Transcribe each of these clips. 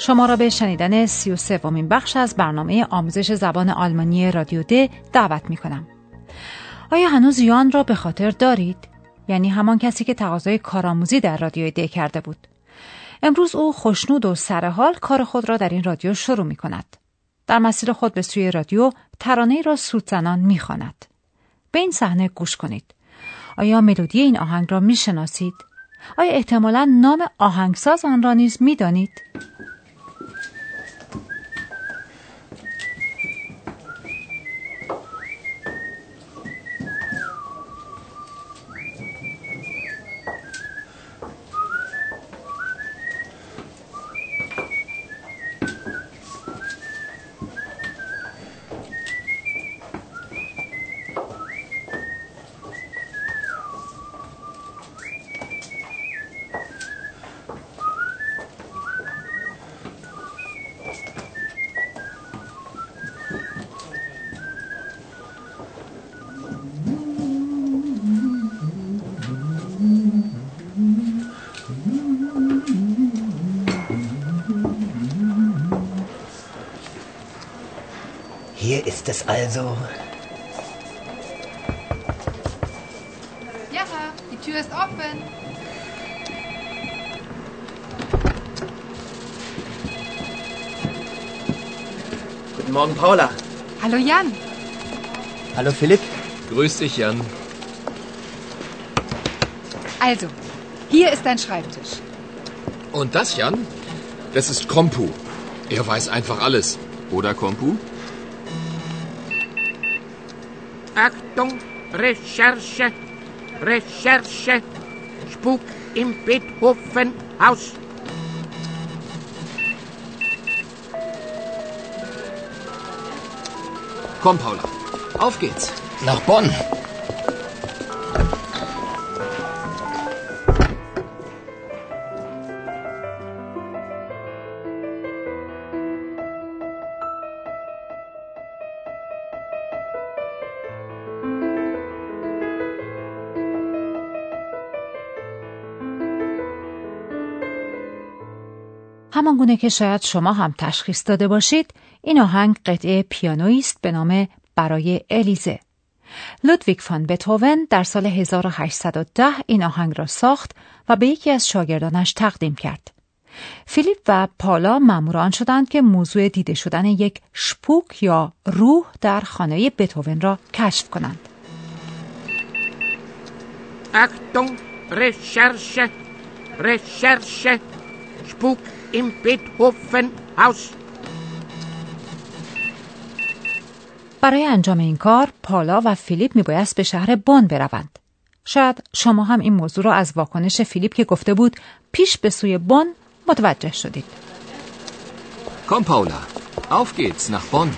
شما را به شنیدن سی و سومین بخش از برنامه آموزش زبان آلمانی رادیو د دعوت می کنم. آیا هنوز یان را به خاطر دارید؟ یعنی همان کسی که تقاضای کارآموزی در رادیو د کرده بود. امروز او خوشنود و سرحال کار خود را در این رادیو شروع می کند. در مسیر خود به سوی رادیو ترانه را سودزنان می خاند. به این صحنه گوش کنید. آیا ملودی این آهنگ را می شناسید؟ آیا احتمالا نام آهنگساز آن را نیز می دانید؟ Hier ist es also. Ja, die Tür ist offen. Guten Morgen, Paula. Hallo Jan. Hallo, Philipp. Grüß dich, Jan. Also, hier ist dein Schreibtisch. Und das, Jan? Das ist Kompu. Er weiß einfach alles. Oder, Kompu? Achtung, Recherche, Recherche, Spuk im Beethovenhaus. Komm, Paula. Auf geht's. Nach Bonn. همان گونه که شاید شما هم تشخیص داده باشید این آهنگ قطعه پیانویی است به نام برای الیزه. لودویگ فان بتوون در سال 1810 این آهنگ را ساخت و به یکی از شاگردانش تقدیم کرد. فیلیپ و پالا ماموران شدند که موضوع دیده شدن یک شپوک یا روح در خانه بتوون را کشف کنند. Achtung, Recherche, Recherche, Spuk im Beethovenhaus. برای انجام این کار پالا و فیلیپ میبایست به شهر بن بروند شاید شما هم این موضوع را از واکنش فیلیپ که گفته بود پیش به سوی بن متوجه شدید Komm, Paula. Auf geht's nach Bonn.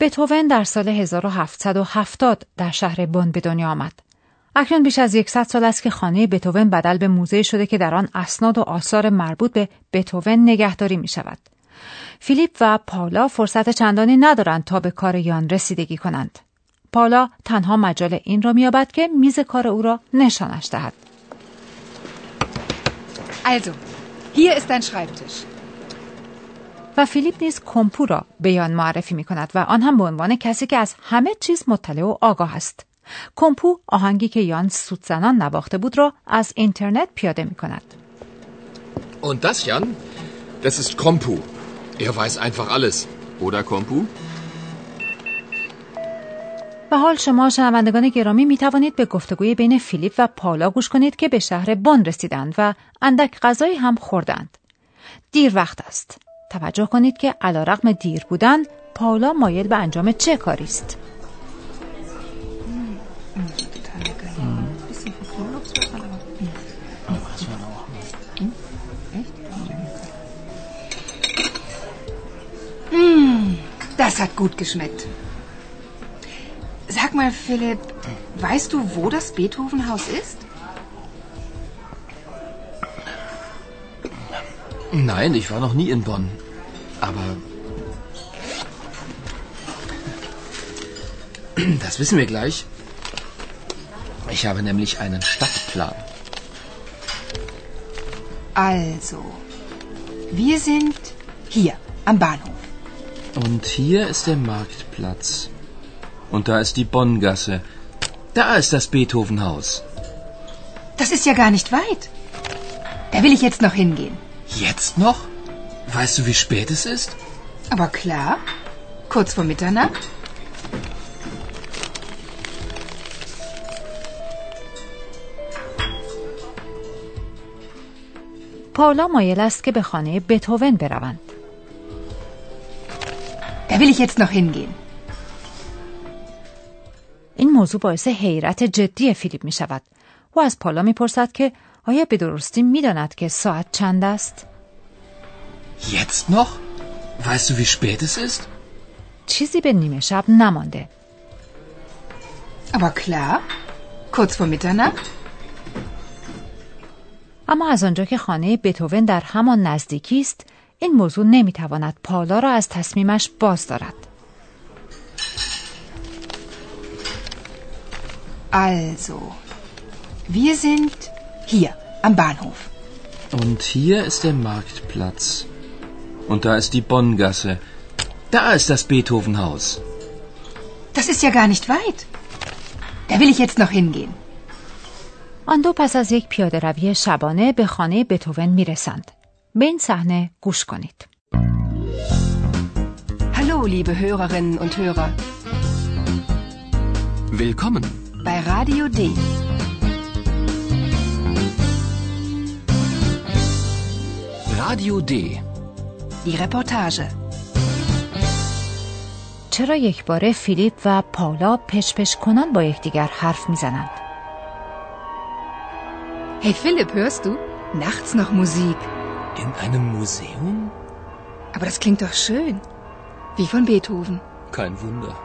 بتوون در سال 1770 در شهر بن به دنیا آمد. اکنون بیش از 100 سال است که خانه بتوون بدل به موزه شده که در آن اسناد و آثار مربوط به بتوون نگهداری می شود. فیلیپ و پالا فرصت چندانی ندارند تا به کار یان رسیدگی کنند. پالا تنها مجال این را مییابد که میز کار او را نشانش دهد. Also, hier ist dein Schreibtisch. و فیلیپ نیز کمپو را به یان معرفی می کند و آن هم به عنوان کسی که از همه چیز مطلع و آگاه است. کمپو آهنگی که یان سودزنان نواخته بود را از اینترنت پیاده می کند. Und das, Jan? Das ist Kompu. Er weiß einfach alles. Oder, Kompu? و حال شما شنوندگان گرامی می توانید به گفتگوی بین فیلیپ و پالا گوش کنید که به شهر بن رسیدند و اندک غذایی هم خوردند. دیر وقت است. توجه کنید که علیرغم دیر بودن پاولا مایل به انجام چه کاری است hat gut geschmeckt. Sag mal, Philipp, weißt du, wo das Beethovenhaus ist? Nein, ich war noch nie in Bonn. Aber. Das wissen wir gleich. Ich habe nämlich einen Stadtplan. Also, wir sind hier am Bahnhof. Und hier ist der Marktplatz. Und da ist die Bonngasse. Da ist das Beethovenhaus. Das ist ja gar nicht weit. Da will ich jetzt noch hingehen. Jetzt noch? Weißt du, wie spät es ist? Aber klar, kurz vor Mitternacht. پاولا مایل است که به خانه بتوون بروند. Da will ich jetzt noch hingehen. این موضوع باعث حیرت جدی فیلیپ می شود. او از پالا می پرسد که آیا به درستی می داند که ساعت چند است؟ Jetzt noch? Weißt du, wie spät es ist? چیزی به نیمه شب نمانده. Aber klar, kurz vor Mitternacht. اما از آنجا که خانه بتوون در همان نزدیکی است این موضوع نمی‌تواند پالا را از تصمیمش باز دارد Also, wir sind hier am Bahnhof. Und hier ist der Marktplatz. Und da ist die Bonngasse. Da ist das Beethovenhaus. Das ist ja gar nicht weit. Da will ich jetzt noch hingehen. آن دو پس از یک پیاده روی شبانه به خانه بتوون می‌رسند. به این صحنه گوش کنید. Hallo, liebe Hörerinnen und Hörer. Willkommen. Bei Radio D. Radio D. Die Reportage. چرا یک باره فیلیپ و پاولا پشپش کنان با یکدیگر حرف می‌زنند؟ Hey Philipp, hörst du? Nachts noch Musik. In einem Museum? Aber das klingt doch schön. Wie von Beethoven. Kein Wunder.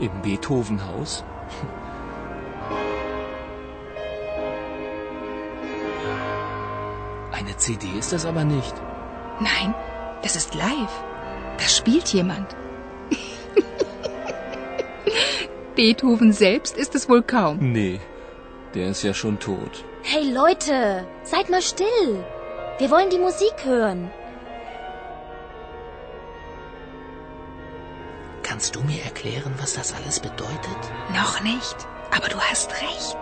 Im Beethovenhaus? Eine CD ist das aber nicht. Nein, das ist live. Da spielt jemand. Beethoven selbst ist es wohl kaum. Nee, der ist ja schon tot. Hey Leute, seid mal still. Wir wollen die Musik hören. Kannst du mir erklären, was das alles bedeutet? Noch nicht, aber du hast recht.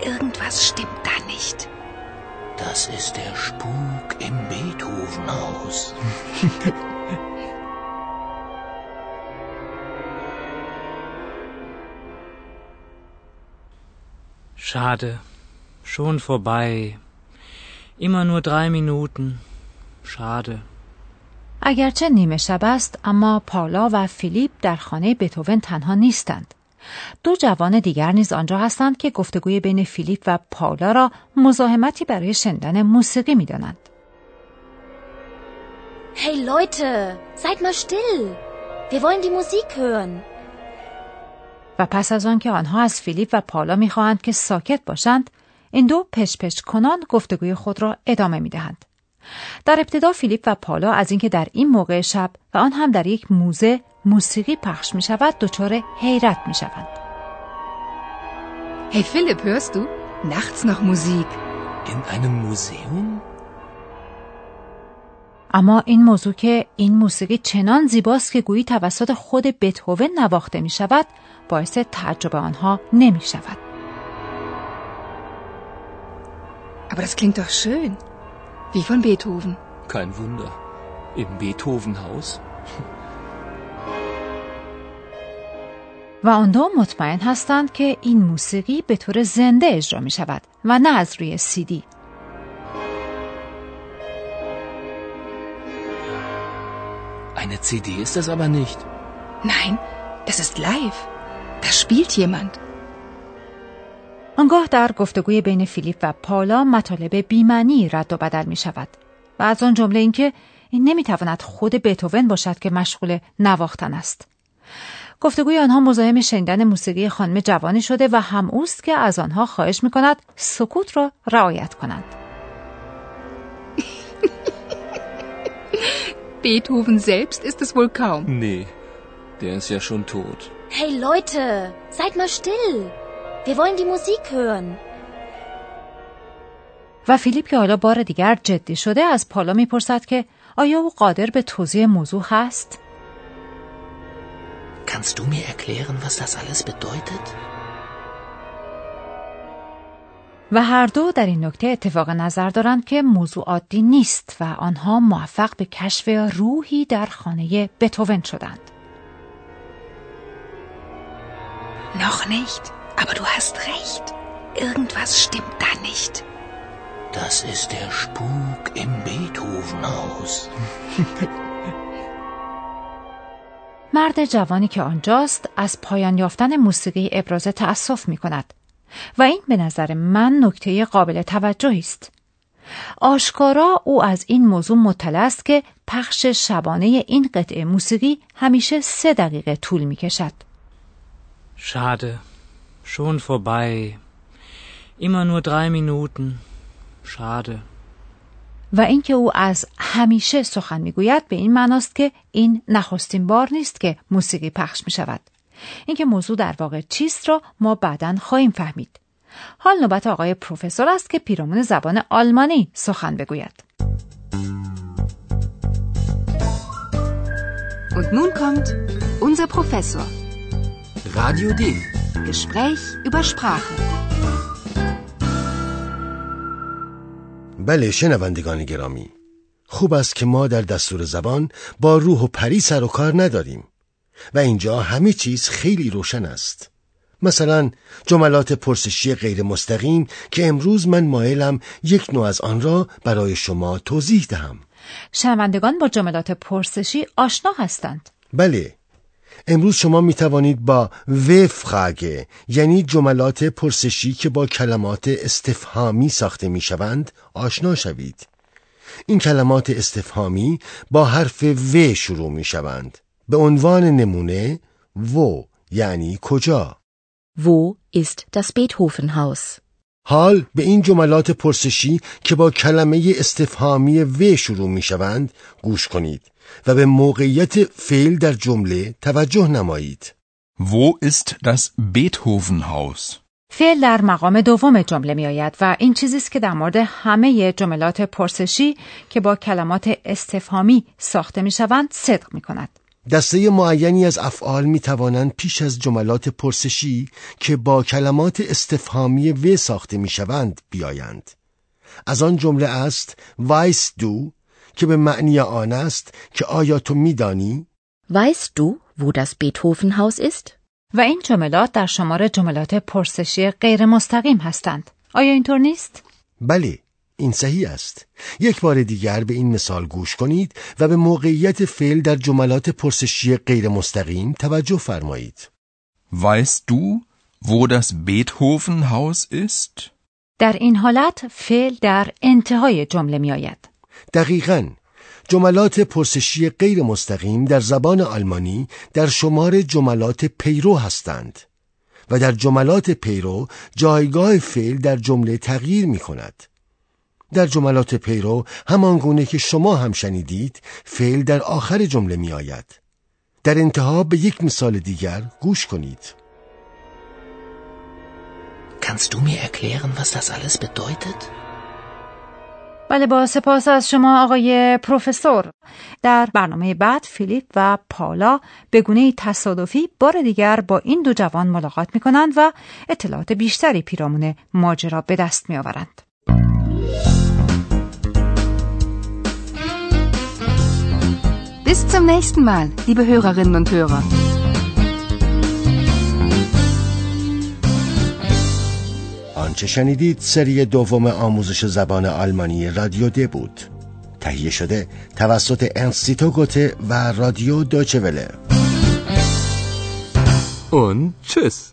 Irgendwas stimmt da nicht. Das ist der Spuk im Beethovenhaus. Schade. Schon vorbei. Immer nur drei Minuten. Schade. اگرچه نیمه شب است اما پاولا و فیلیپ در خانه بتوون تنها نیستند. دو جوان دیگر نیز آنجا هستند که گفتگوی بین فیلیپ و پاولا را مزاحمتی برای شنیدن موسیقی می‌دانند. Hey Leute, seid mal still. Wir wollen die Musik hören. و پس از آن که آنها از فیلیپ و پالا می‌خواهند که ساکت باشند این دو پشپش کنان گفتگوی خود را ادامه می‌دهند. در ابتدا فیلیپ و پالا از اینکه در این موقع شب و آن هم در یک موزه موسیقی پخش می شود دچار حیرت می شوند. Hey Philipp, hörst du? Nachts noch Musik. In einem Museum? اما این موضوع که این موسیقی چنان زیباست که گویی توسط خود بتهوون نواخته می شود باعث تعجب آنها نمی شود. Aber das klingt doch schön. Wie von Beethoven. Kein Wunder. Im Beethovenhaus? و آن دو مطمئن هستند که این موسیقی به طور زنده اجرا می شود و نه از روی سیدی. Eine CD ist das aber nicht. Nein, das ist live. Da spielt jemand. آنگاه در گفتگوی بین فیلیپ و پالا مطالب بیمعنی رد و بدل می شود و از آن جمله اینکه این نمی تواند خود بتوون باشد که مشغول نواختن است گفتگوی آنها مزاحم شنیدن موسیقی خانم جوانی شده و هم اوست که از آنها خواهش می کند سکوت را رعایت کنند. Beethoven selbst ist es wohl kaum. Nee, der ist ja schon tot. Hey Leute, seid mal still. Wir wollen die Musik hören. و فیلیپ که حالا بار دیگر جدی شده از پالا می‌پرسد که آیا او قادر به توضیح موضوع هست؟ Kannst du mir erklären, was das alles bedeutet? و هر دو در این نکته اتفاق نظر دارند که موضوع عادی نیست و آنها موفق به کشف روحی در خانه بتوون شدند. Noch nicht, aber du hast recht. Irgendwas stimmt da nicht. Das ist der Spuk im Beethovenhaus. مرد جوانی که آنجاست از پایان یافتن موسیقی ابراز تأسف می کند و این به نظر من نکته قابل توجهی است. آشکارا او از این موضوع مطلع است که پخش شبانه این قطعه موسیقی همیشه سه دقیقه طول می کشد. Schade. Schon vorbei. Immer nur drei Minuten. Schade. و اینکه او از همیشه سخن می‌گوید به این معناست که این نخستین بار نیست که موسیقی پخش می شود. اینکه موضوع در واقع چیست را ما بعدا خواهیم فهمید. حال نوبت آقای پروفسور است که پیرامون زبان آلمانی سخن بگوید. Und nun kommt unser Professor. Radio D. Gespräch über Sprache. بله شنوندگان گرامی خوب است که ما در دستور زبان با روح و پری سر و کار نداریم و اینجا همه چیز خیلی روشن است مثلا جملات پرسشی غیر مستقیم که امروز من مایلم یک نوع از آن را برای شما توضیح دهم شنوندگان با جملات پرسشی آشنا هستند. بله امروز شما می توانید با و فراگه یعنی جملات پرسشی که با کلمات استفهامی ساخته می شوند آشنا شوید. این کلمات استفهامی با حرف و شروع می شوند به عنوان نمونه و یعنی کجا؟ Wo ist das Beethovenhaus? حال به این جملات پرسشی که با کلمه استفهامی و شروع می شوند گوش کنید و به موقعیت فعل در جمله توجه نمایید. Wo ist das Beethovenhaus? فعل در مقام دوم جمله می آید و این چیزی است که در مورد همه جملات پرسشی که با کلمات استفهامی ساخته می شوند صدق می کند. دسته معینی از افعال می توانند پیش از جملات پرسشی که با کلمات استفهامی و ساخته می شوند بیایند. از آن جمله است وایس دو که به معنی آن است که آیا تو میدانی؟ Weißt du, wo das Beethovenhaus ist? و این جملات در شمار جملات پرسشی غیر مستقیم هستند. آیا اینطور نیست؟ بله این صحیح است یک بار دیگر به این مثال گوش کنید و به موقعیت فعل در جملات پرسشی غیر مستقیم توجه فرمایید Weißt du, wo das Beethovenhaus ist? در این حالت فعل در انتهای جمله می آید. دقیقا جملات پرسشی غیر مستقیم در زبان آلمانی در شمار جملات پیرو هستند و در جملات پیرو جایگاه فعل در جمله تغییر می کند. در جملات پیرو همان گونه که شما هم شنیدید فعل در آخر جمله می آید. در انتها به یک مثال دیگر گوش کنید. Kannst du mir erklären, was das alles bedeutet? بله با سپاس از شما آقای پروفسور در برنامه بعد فیلیپ و پالا به گونه تصادفی بار دیگر با این دو جوان ملاقات می کنند و اطلاعات بیشتری پیرامون ماجرا به دست می آورند. Bis zum nächsten Mal, liebe Hörerinnen und Hörer. آنچه شنیدید سری دوم آموزش زبان آلمانی رادیو د بود تهیه شده توسط انستیتو گوته و رادیو دوچه وله Und tschüss.